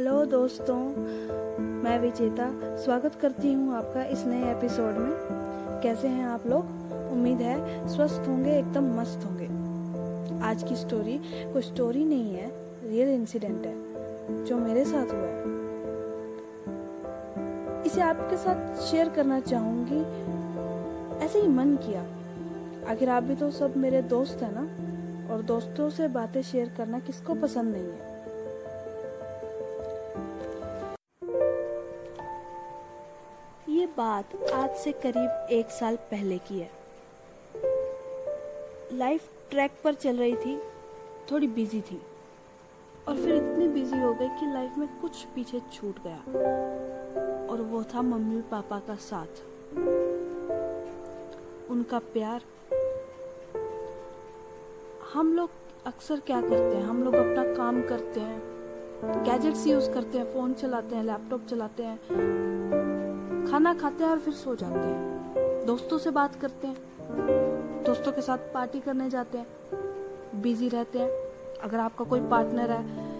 Hello दोस्तों। मैं विजेता। स्वागत करती हूँ आपका इस नए एपिसोड में। कैसे हैं आप लोग? उम्मीद है स्वस्थ होंगे, एकदम मस्त होंगे। आज की स्टोरी कोई स्टोरी नहीं है रियल इंसिडेंट है, जो मेरे साथ हुआ है। इसे आपके साथ शेयर करना चाहूँगी। ऐसे ही मन किया। आखिर आप भी तो सब मेरे दोस्त हैं ना? और दोस्तों से बातें शेयर करना किसको पसंद नहीं है? बात आज से करीब एक साल पहले की है। लाइफ ट्रैक पर चल रही थी, थोड़ी बिज़ी थी। और फिर इतनी बिज़ी हो गई कि लाइफ में कुछ पीछे छूट गया। और वो था मम्मी पापा का साथ। उनका प्यार। हम लोग अक्सर क्या करते हैं? हम लोग अपना काम करते हैं। गैजेट्स यूज़ करते हैं फ़ोन चलाते हैं लैपटॉप चलाते हैं। खाना खाते हैं और फिर सो जाते हैं। दोस्तों से बात करते हैं। दोस्तों के साथ पार्टी करने जाते हैं। बिज़ी रहते हैं। अगर आपका कोई पार्टनर है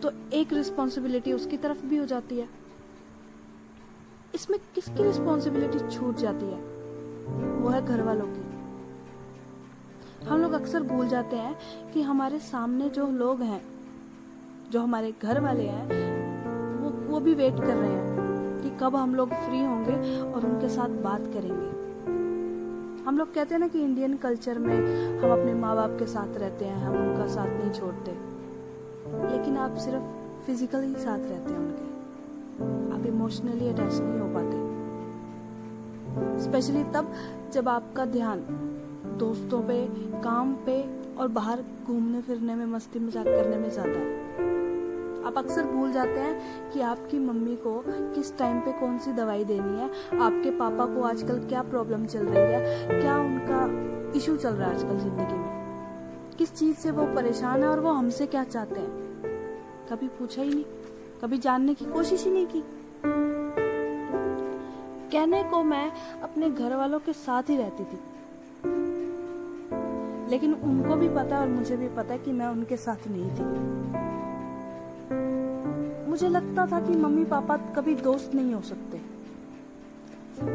तो एक रिस्पॉन्सिबिलिटी उसकी तरफ़ भी हो जाती है। इसमें किसकी रिस्पॉन्सिबिलिटी छूट जाती है? वो है घर वालों की। हम लोग अक्सर भूल जाते हैं कि हमारे सामने जो लोग हैं, जो हमारे घर वाले हैं, वो वो भी वेट कर रहे हैं। कि कब हम लोग फ्री होंगे और उनके साथ बात करेंगे। हम लोग कहते हैं ना कि इंडियन कल्चर में हम अपने माँ बाप के साथ रहते हैं, हम उनका साथ नहीं छोड़ते। लेकिन आप सिर्फ़ फिजिकली साथ रहते हैं उनके। आप इमोशनली अटैच नहीं हो पाते। स्पेशली तब जब आपका ध्यान दोस्तों पे, काम पे और बाहर घूमने फिरने में मस्ती मज़ाक करने में ज़्यादा है। आप अक्सर भूल जाते हैं कि आपकी मम्मी को किस टाइम पे कौन सी दवाई देनी है, आपके पापा को आजकल क्या प्रॉब्लम चल रही है, क्या उनका इशू चल रहा है आजकल ज़िंदगी में? किस चीज़ से वो परेशान है और वो हमसे क्या चाहते हैं? कभी पूछा ही नहीं, कभी जानने की कोशिश ही नहीं की। कहने को मैं अपने घर वालों के साथ ही रहती थी। लेकिन उनको भी पता और मुझे भी पता कि मैं उनके साथ नहीं थी। मुझे लगता था कि मम्मी पापा कभी दोस्त नहीं हो सकते।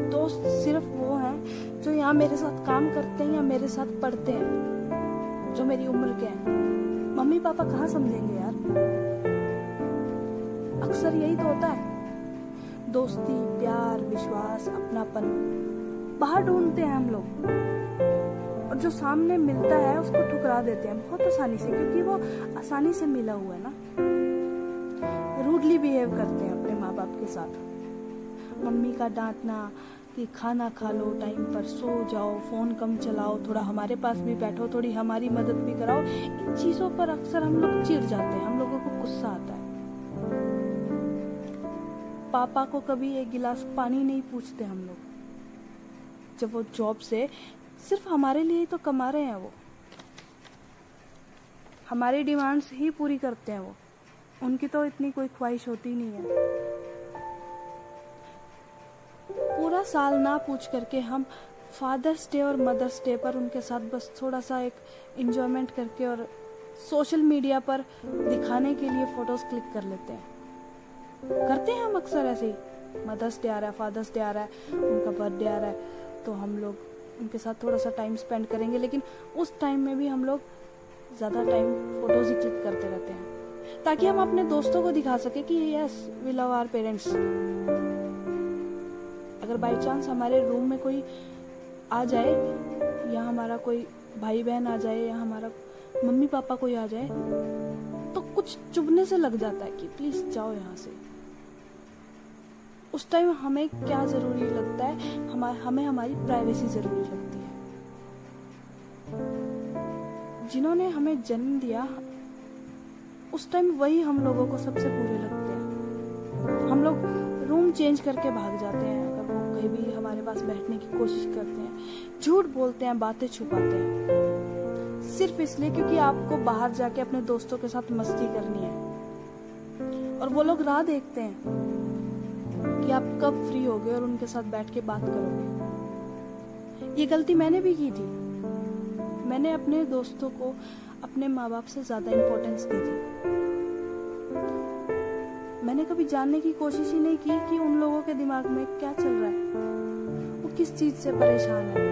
दोस्त सिर्फ़ वो हैं जो यहाँ मेरे साथ काम करते हैं या मेरे साथ पढ़ते हैं, जो मेरी उम्र के हैं। मम्मी पापा कहाँ समझेंगे यार? अक्सर यही तो होता है। दोस्ती, प्यार, विश्वास, अपनापन, बाहर ढूंढते हैं हम लोग। और जो सामने मिलता है उसको ठुकरा देते हैं। बहुत आसानी से, क्योंकि वो आसानी से मिला हुआ है ना। रूडली बिहेव करते हैं अपने माँ बाप के साथ। मम्मी का डांटना कि खाना खा लो टाइम पर सो जाओ फ़ोन कम चलाओ, थोड़ा हमारे पास भी बैठो, थोड़ी हमारी मदद भी कराओ। इन चीज़ों पर अक्सर हम लोग चिढ़ जाते हैं, हम लोगों को गुस्सा आता है। पापा को कभी एक गिलास पानी नहीं पूछते हम लोग। जब वो जॉब से सिर्फ़ हमारे लिए ही तो कमा रहे हैं वो। हमारी डिमांड्स ही पूरी करते हैं वो। उनकी तो इतनी कोई ख्वाहिश होती नहीं है। पूरा साल ना पूछ करके हम फादर्स डे और मदर्स डे पर उनके साथ बस थोड़ा सा एक इंजॉयमेंट करके और सोशल मीडिया पर दिखाने के लिए फ़ोटोज़ क्लिक कर लेते हैं। करते हैं हम अक्सर ऐसे ही। मदर्स डे आ रहा है, फादर्स डे आ रहा है, उनका बर्थडे आ रहा है तो हम लोग उनके साथ थोड़ा सा टाइम स्पेंड करेंगे, लेकिन उस टाइम में भी हम लोग ज़्यादा टाइम फ़ोटोज़ ही क्लिक करते रहते हैं। ताकि हम अपने दोस्तों को दिखा सके कि yes we love our parents अगर बाई चांस हमारे रूम में कोई आ जाए, या हमारा कोई भाई बहन आ जाए, या हमारा मम्मी पापा कोई आ जाए तो कुछ चुभने से लग जाता है कि प्लीज़ जाओ यहाँ से। उस टाइम हमें क्या ज़रूरी लगता है? हमारे हमें हमारी प्राइवेसी ज़रूरी लगती है। जिन्होंने हमें जन्म दिया उस टाइम वही हम लोगों को सबसे बुरे लगते हैं। हम लोग रूम चेंज करके भाग जाते हैं, अगर वो कहीं भी हमारे पास बैठने की कोशिश करते हैं। झूठ बोलते हैं, बातें छुपाते हैं। सिर्फ़ इसलिए क्योंकि आपको बाहर जाके अपने दोस्तों के साथ मस्ती करनी है। और वो लोग राह देखते हैं कि आप कब फ्री हो गए और उनके साथ बैठ के बात करोगे। ये गलती मैंने भी की थी। मैंने अपने दोस्तों को अपने माँ बाप से ज़्यादा इम्पोर्टेंस दी थी। मैंने कभी जानने की कोशिश ही नहीं की कि उन लोगों के दिमाग में क्या चल रहा है। वो किस चीज़ से परेशान है?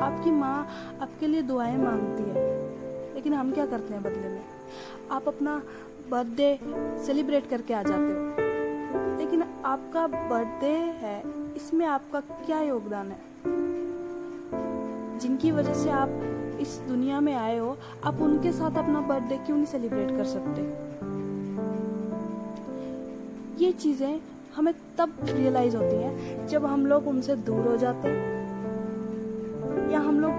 आपकी माँ आपके लिए दुआएँ मांगती है, लेकिन हम क्या करते हैं बदले में? आप अपना बर्थडे सेलिब्रेट करके आ जाते हो। लेकिन आपका बर्थडे है, इसमें आपका क्या योगदान है? जिनकी वजह से आप इस दुनिया में आए हो, आप उनके साथ अपना बर्थडे क्यों नहीं सेलिब्रेट कर सकते? ये चीज़ें हमें तब रियलाइज़ होती हैं जब हम लोग उनसे दूर हो जाते हैं। या हम लोग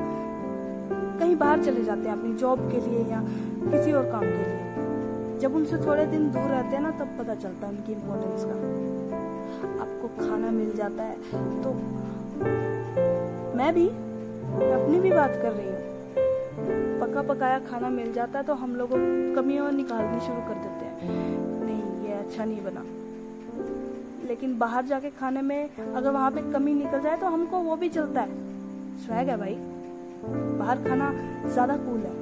कहीं बाहर चले जाते हैं अपनी जॉब के लिए या किसी और काम के लिए। जब उनसे थोड़े दिन दूर रहते हैं ना, तब पता चलता है उनकी इम्पोर्टेंस का। आपको खाना मिल जाता है तो मैं भी अपनी भी बात कर रही हूँ। पका पकाया खाना मिल जाता है तो हम लोग कमियाँ निकालनी शुरू कर देते हैं। नहीं, ये अच्छा नहीं बना। लेकिन बाहर जाके खाने में अगर वहाँ पे कमी निकल जाए तो हमको वो भी चलता है। स्वैग है भाई। बाहर खाना ज़्यादा कूल है।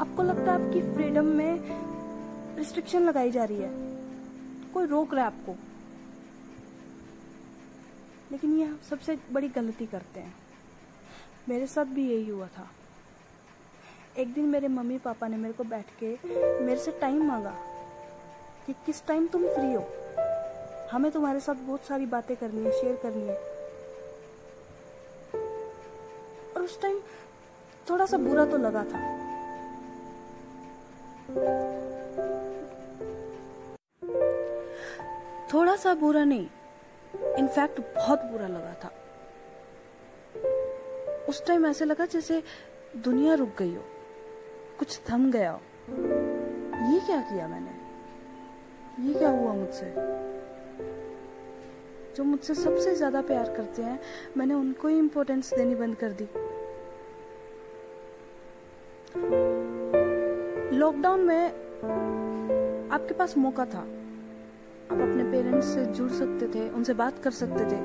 आपको लगता है आपकी फ्रीडम में रिस्ट्रिक्शन लगाई जा रही है? कोई रोक रहा है आपको? लेकिन ये सबसे बड़ी गलती करते हैं। मेरे साथ भी यही हुआ था। एक दिन मेरे मम्मी पापा ने मेरे को बैठ के मेरे से टाइम मांगा कि किस टाइम तुम फ्री हो। हमें तुम्हारे साथ बहुत सारी बातें करनी है शेयर करनी है। और उस टाइम थोड़ा सा बुरा तो लगा था। थोड़ा सा बुरा नहीं इनफैक्ट बहुत बुरा लगा था। उस टाइम ऐसे लगा जैसे दुनिया रुक गई हो, कुछ थम गया हो। ये क्या किया मैंने? ये क्या हुआ मुझसे? जो मुझसे सबसे ज़्यादा प्यार करते हैं, मैंने उनको ही इम्पोर्टेंस देनी बंद कर दी। लॉकडाउन में आपके पास मौका था। आप अपने पेरेंट्स से जुड़ सकते थे, उनसे बात कर सकते थे।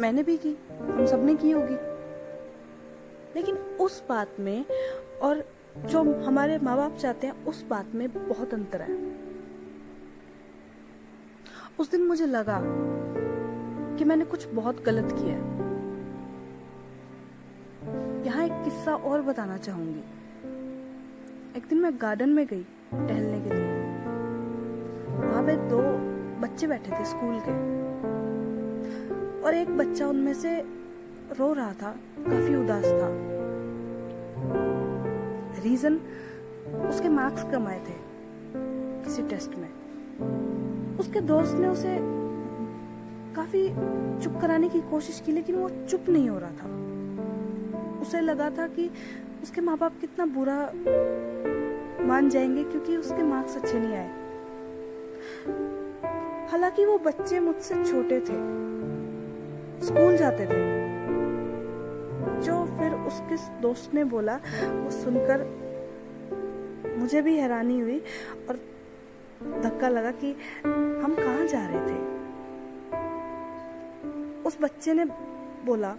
मैंने भी की, हम सबने की होगी। लेकिन उस बात में और जो हमारे माँ बाप चाहते हैं, उस बात में बहुत अंतर है। उस दिन मुझे लगा कि मैंने कुछ बहुत गलत किया है। यहाँ एक किस्सा और बताना चाहूँगी। एक दिन मैं गार्डन में गई टहलने के लिए। वहाँ पे दो बच्चे बैठे थे स्कूल के। और एक बच्चा उनमें से रो रहा था, काफ़ी उदास था। रीजन उसके मार्क्स कम आए थे किसी टेस्ट में। उसके दोस्त ने उसे काफ़ी चुप कराने की कोशिश की, लेकिन वो चुप नहीं हो रहा था। उसे लगा था कि उसके माँ बाप कितना बुरा मान जाएँगे, क्योंकि उसके मार्क्स अच्छे नहीं आए। हालाँकि वो बच्चे मुझसे छोटे थे। स्कूल जाते थे। जो फिर उसके दोस्त ने बोला, वो सुनकर मुझे भी हैरानी हुई और धक्का लगा कि हम कहा जा रहे थे। उस बच्चे ने बोला,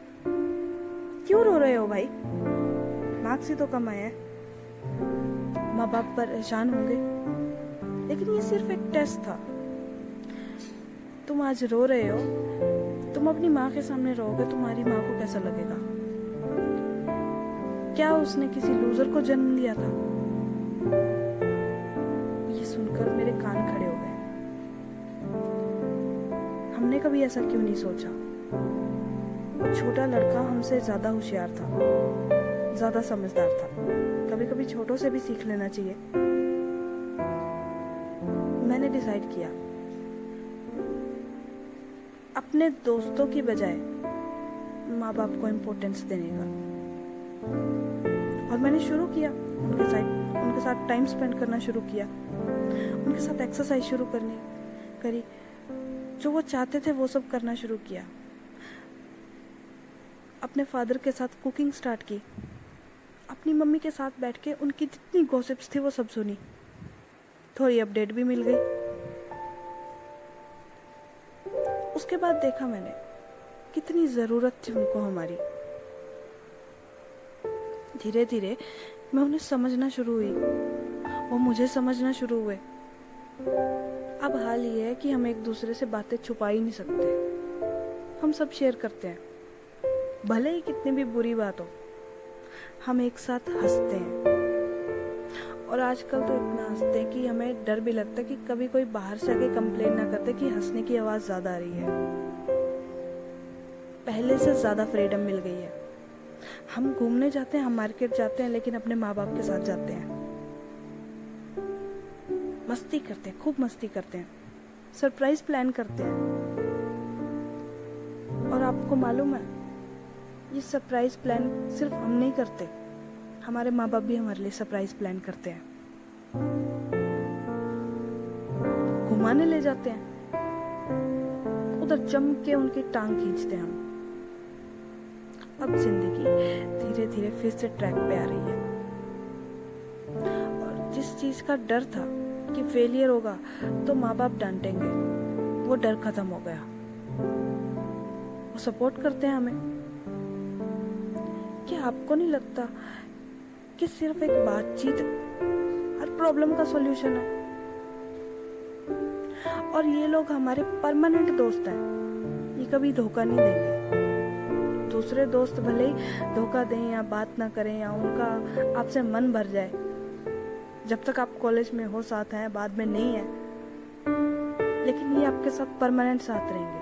क्यों रो रहे हो भाई? मार्क्स ही तो कम आए हैं। माँ बाप परेशान होंगे लेकिन ये सिर्फ़ एक टेस्ट था। तुम आज रो रहे हो। तुम अपनी माँ के सामने रहोगे तुम्हारी माँ को कैसा लगेगा? क्या उसने किसी लूजर को जन्म दिया था? ये सुनकर मेरे कान खड़े हो गए। हमने कभी ऐसा क्यों नहीं सोचा? छोटा लड़का हमसे ज़्यादा होशियार था, ज़्यादा समझदार था। कभी कभी छोटों से भी सीख लेना चाहिए। मैंने डिसाइड किया। अपने दोस्तों की बजाय माँ बाप को इम्पोर्टेंस देने का। और मैंने शुरू किया। उनके साथ उनके साथ टाइम स्पेंड करना शुरू किया। उनके साथ एक्सरसाइज शुरू करनी, करी। जो वो चाहते थे, वो सब करना शुरू किया। अपने फादर के साथ कुकिंग स्टार्ट की। अपनी मम्मी के साथ बैठ के उनकी जितनी गॉसिप्स थी, वो सब सुनी। थोड़ी अपडेट भी मिल गई। उसके बाद देखा मैंने, कितनी ज़रूरत थी उनको हमारी। धीरे धीरे मैं उन्हें समझना शुरू हुई। वो मुझे समझना शुरू हुए। अब हाल ये है कि हम एक दूसरे से बातें छुपा ही नहीं सकते। हम सब शेयर करते हैं। भले ही कितनी भी बुरी बात हो, हम एक साथ हँसते हैं। और आजकल तो इतना हँसते हैं कि हमें डर भी लगता है कि कभी कोई बाहर से आके कंप्लेन ना करते कि हंसने की आवाज़ ज़्यादा आ रही है। पहले से ज़्यादा फ्रीडम मिल गई है। हम घूमने जाते हैं, हम मार्केट जाते हैं, लेकिन अपने माँ बाप के साथ जाते हैं। मस्ती करते हैं, खूब मस्ती करते हैं। सरप्राइज़ प्लान करते हैं। और आपको मालूम है, ये सरप्राइज़ प्लान सिर्फ़ हम नहीं करते। हमारे माँ बाप भी हमारे लिए सरप्राइज़ प्लान करते हैं। घुमाने ले जाते हैं। उधर जम के उनकी टांग खींचते हैं हम। अब ज़िंदगी धीरे धीरे फिर से ट्रैक पे आ रही है। और जिस चीज़ का डर था कि फेलियर होगा तो माँ बाप डांटेंगे। वो डर खत्म हो गया। वो सपोर्ट करते हैं हमें। क्या आपको नहीं लगता कि सिर्फ़ एक बातचीत हर प्रॉब्लम का सॉल्यूशन है। और ये लोग हमारे परमानेंट दोस्त हैं। ये कभी धोखा नहीं देंगे। दूसरे दोस्त भले ही धोखा दें या बात ना करें या उनका आपसे मन भर जाए, जब तक आप कॉलेज में हो, साथ हैं, बाद में नहीं है। लेकिन ये आपके साथ परमानेंट साथ रहेंगे।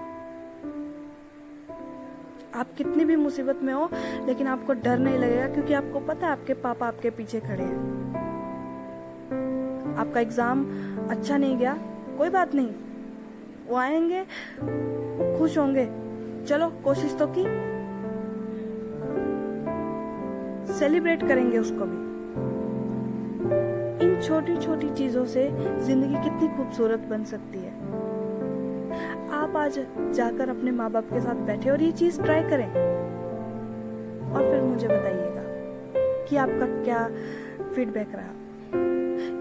आप कितनी भी मुसीबत में हो, लेकिन आपको डर नहीं लगेगा, क्योंकि आपको पता है आपके पापा आपके पीछे खड़े हैं। आपका एग्ज़ाम अच्छा नहीं गया, कोई बात नहीं। वो आएँगे वो खुश होंगे। चलो, कोशिश तो की। सेलिब्रेट करेंगे उसको भी। इन छोटी छोटी चीज़ों से ज़िंदगी कितनी खूबसूरत बन सकती है। आप आज जाकर अपने माँ बाप के साथ बैठे और ये चीज़ ट्राई करें। और फिर मुझे बताइएगा कि आपका क्या फीडबैक रहा।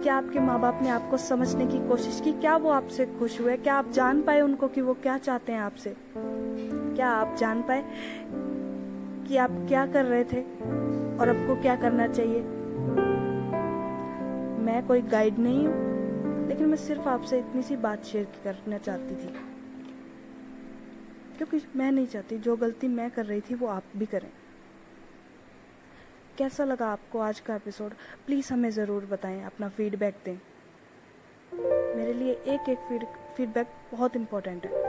क्या आपके माँ बाप ने आपको समझने की कोशिश की? क्या वो आपसे खुश हुए? क्या आप जान पाए उनको कि वो क्या चाहते हैं आपसे? क्या आप जान पाए कि आप क्या कर रहे थे और आपको क्या करना चाहिए? मैं कोई गाइड नहीं हूँ, लेकिन मैं सिर्फ़ आपसे इतनी सी बात शेयर करना चाहती थी। क्योंकि मैं नहीं चाहती, जो गलती मैं कर रही थी वो आप भी करें। कैसा लगा आपको आज का एपिसोड प्लीज़ हमें ज़रूर बताएँ, अपना फीडबैक दें। मेरे लिए एक एक फ़ीड फीडबैक बहुत इम्पोर्टेंट है।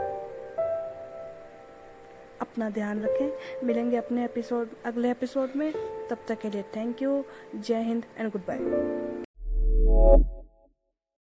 अपना ध्यान रखें। मिलेंगे अपने एपिसोड अगले एपिसोड में। तब तक के लिए थैंक यू जय हिंद एंड गुड बाय